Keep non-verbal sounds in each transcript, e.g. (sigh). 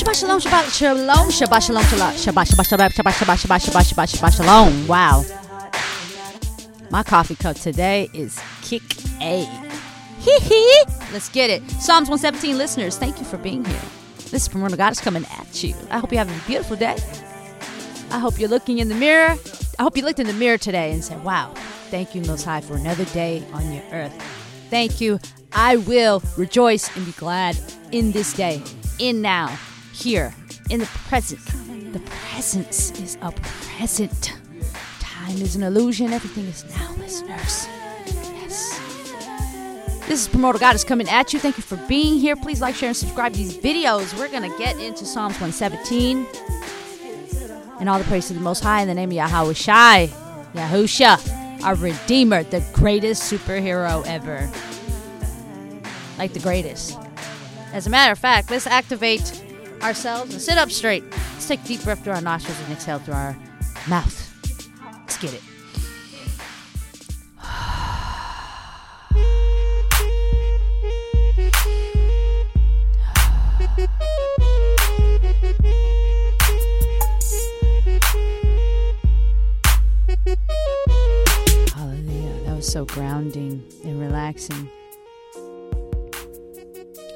Shabbat shalom, Shabbat shalom, Shabbat shalom, Shabbat shalom, Shabbat shabbat shabbat shabbat shabbat shabbat shalom. Wow. My coffee cup today is kick A. Hee hee. Let's get it. Psalms 117 listeners, thank you for being here. This is Primordial Goddess coming at you. I hope you're having a beautiful day. I hope you're looking in the mirror. I hope you looked in the mirror today and said, wow, thank you, Most High, for another day on your earth. Thank you. I will rejoice and be glad in this day, in now here, in the present. The presence is a present. Time is an illusion. Everything is now, listeners. Yes. This is Primordial Goddess coming at you. Thank you for being here. Please like, share, and subscribe to these videos. We're going to get into Psalms 117. And all the praise to the Most High in the name of Yahweh Shai, Yahusha, our Redeemer, the greatest superhero ever. Like the greatest. As a matter of fact, let's activate ourselves and sit up straight. Let's take a deep breath through our nostrils and exhale through our mouth. Let's get it. Hallelujah. That was so grounding and relaxing.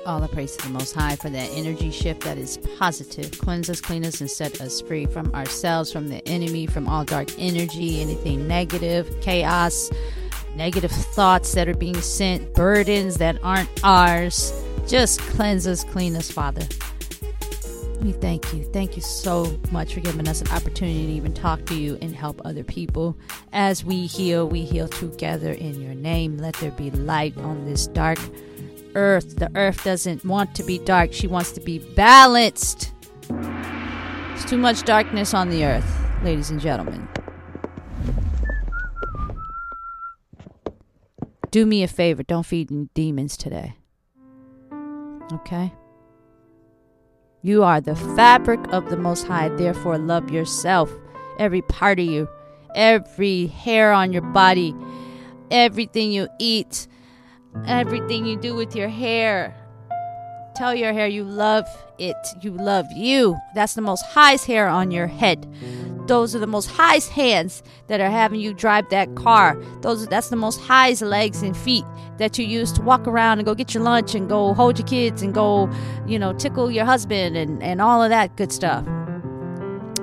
All the praise to the Most High for that energy shift that is positive. Cleanse us, clean us, and set us free from ourselves, from the enemy, from all dark energy, anything negative, chaos, negative thoughts that are being sent, burdens that aren't ours. Just cleanse us, clean us, Father. We thank you. Thank you so much for giving us an opportunity to even talk to you and help other people. As we heal, we heal together in your name. Let there be light on this dark earth. The earth doesn't want to be dark, she wants to be balanced. There's too much darkness on the earth, ladies and gentlemen. Do me a favor, don't feed demons today. Okay? You are the fabric of the Most High, therefore, love yourself. Every part of you, every hair on your body, everything you eat, everything you do with your hair. Tell your hair you love it. You love you. That's the most highest hair on your head. Those are the most highest hands that are having you drive that car. Those that's the most highest legs and feet that you use to walk around and go get your lunch and go hold your kids and go, you know, tickle your husband and, and all of that good stuff.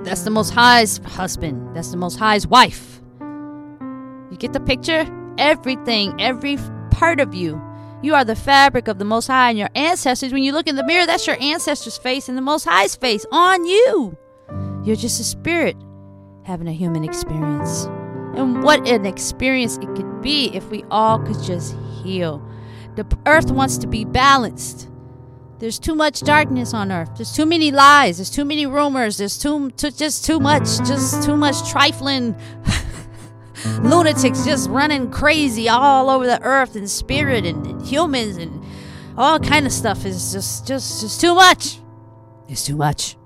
That's the most highest husband. That's the most highest wife. You get the picture? Everything, every part of you. You are the fabric of the Most High and your ancestors. When you look in the mirror, that's your ancestors' face and the Most High's face on you. You're just a spirit having a human experience. And what an experience it could be if we all could just heal. The earth wants to be balanced. There's too much darkness on earth. There's too many lies. There's too many rumors. There's too, too just too much, just too much trifling (laughs) lunatics just running crazy all over the earth and spirit and, humans and all kind of stuff is just just just too much. It's too much.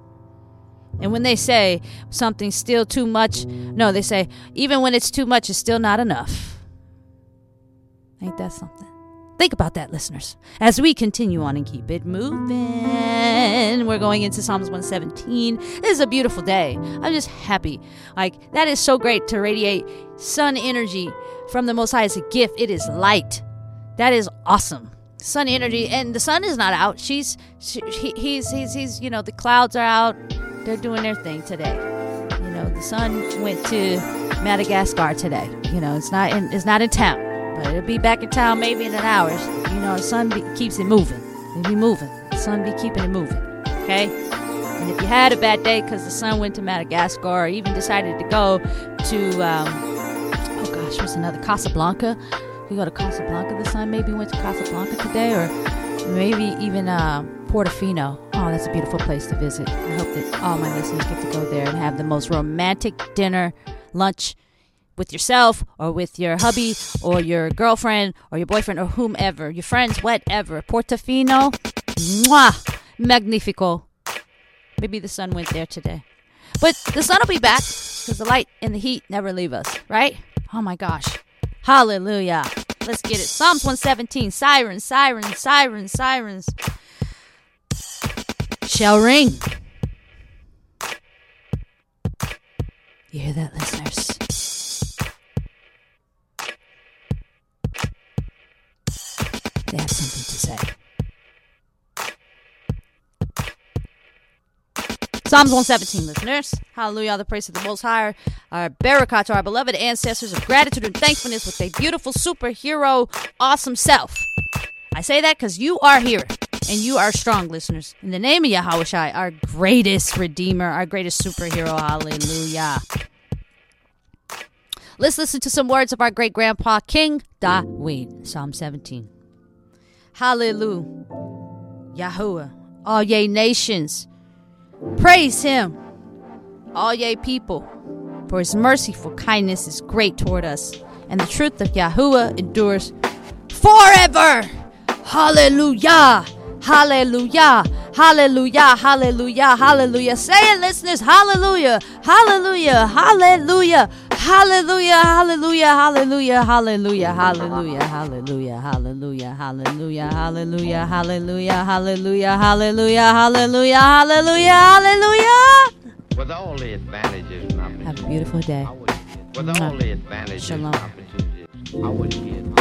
And when they say something's still too much, no, they say even when it's too much, it's still not enough. Ain't that something? Think about that, listeners. As we continue on and keep it moving, we're going into Psalms 117. This is a beautiful day. I'm just happy. Like, that is so great to radiate sun energy from the Most High as a gift. It is light. That is awesome. Sun energy, and the sun is not out. She's, she, he, he's, he's, he's, you know, the clouds are out. They're doing their thing today. You know, the sun went to Madagascar today. You know, it's not in, it's not in town. But it'll be back in town maybe in an hour. You know, the sun be, keeps it moving. It be moving. The sun be keeping it moving. Okay? And if you had a bad day because the sun went to Madagascar or even decided to go to, um, what's another? Casablanca. We go to Casablanca, this time. maybe we went to Casablanca today or maybe even uh, Portofino. Oh, that's a beautiful place to visit. I hope that all my listeners get to go there and have the most romantic dinner, lunch, with yourself or with your hubby or your girlfriend or your boyfriend or whomever, your friends, whatever. Portofino, mwah, magnifico. Maybe the sun went there today. But the sun will be back because the light and the heat never leave us, right? Oh my gosh. Hallelujah. Let's get it. Psalms 117. Sirens, sirens, sirens, sirens. shall ring. You hear that, listeners? They have something to say. Psalms 117, listeners. Hallelujah, the praise of the Most High. Our barakah to our beloved ancestors of gratitude and thankfulness with their beautiful superhero, awesome self. I say that because you are here and you are strong, listeners. In the name of Yahweh our greatest redeemer, our greatest superhero. Hallelujah. Let's listen to some words of our great grandpa, King Dawid, Psalm 17. Hallelujah. Yahweh, all ye nations, praise him, all ye people, for his merciful kindness is great toward us, and the truth of Yahweh endures forever. Hallelujah. Hallelujah. Hallelujah. Hallelujah. Hallelujah. Say it, listeners. Hallelujah. Hallelujah. Hallelujah. Hallelujah. Hallelujah. Hallelujah. Hallelujah. Hallelujah. Hallelujah. Hallelujah. Hallelujah. Hallelujah. Hallelujah. Hallelujah. Hallelujah. Hallelujah. Hallelujah. Hallelujah. With all the advantages and opportunities. Have a beautiful day. With all the advantages and opportunities. I wouldn't get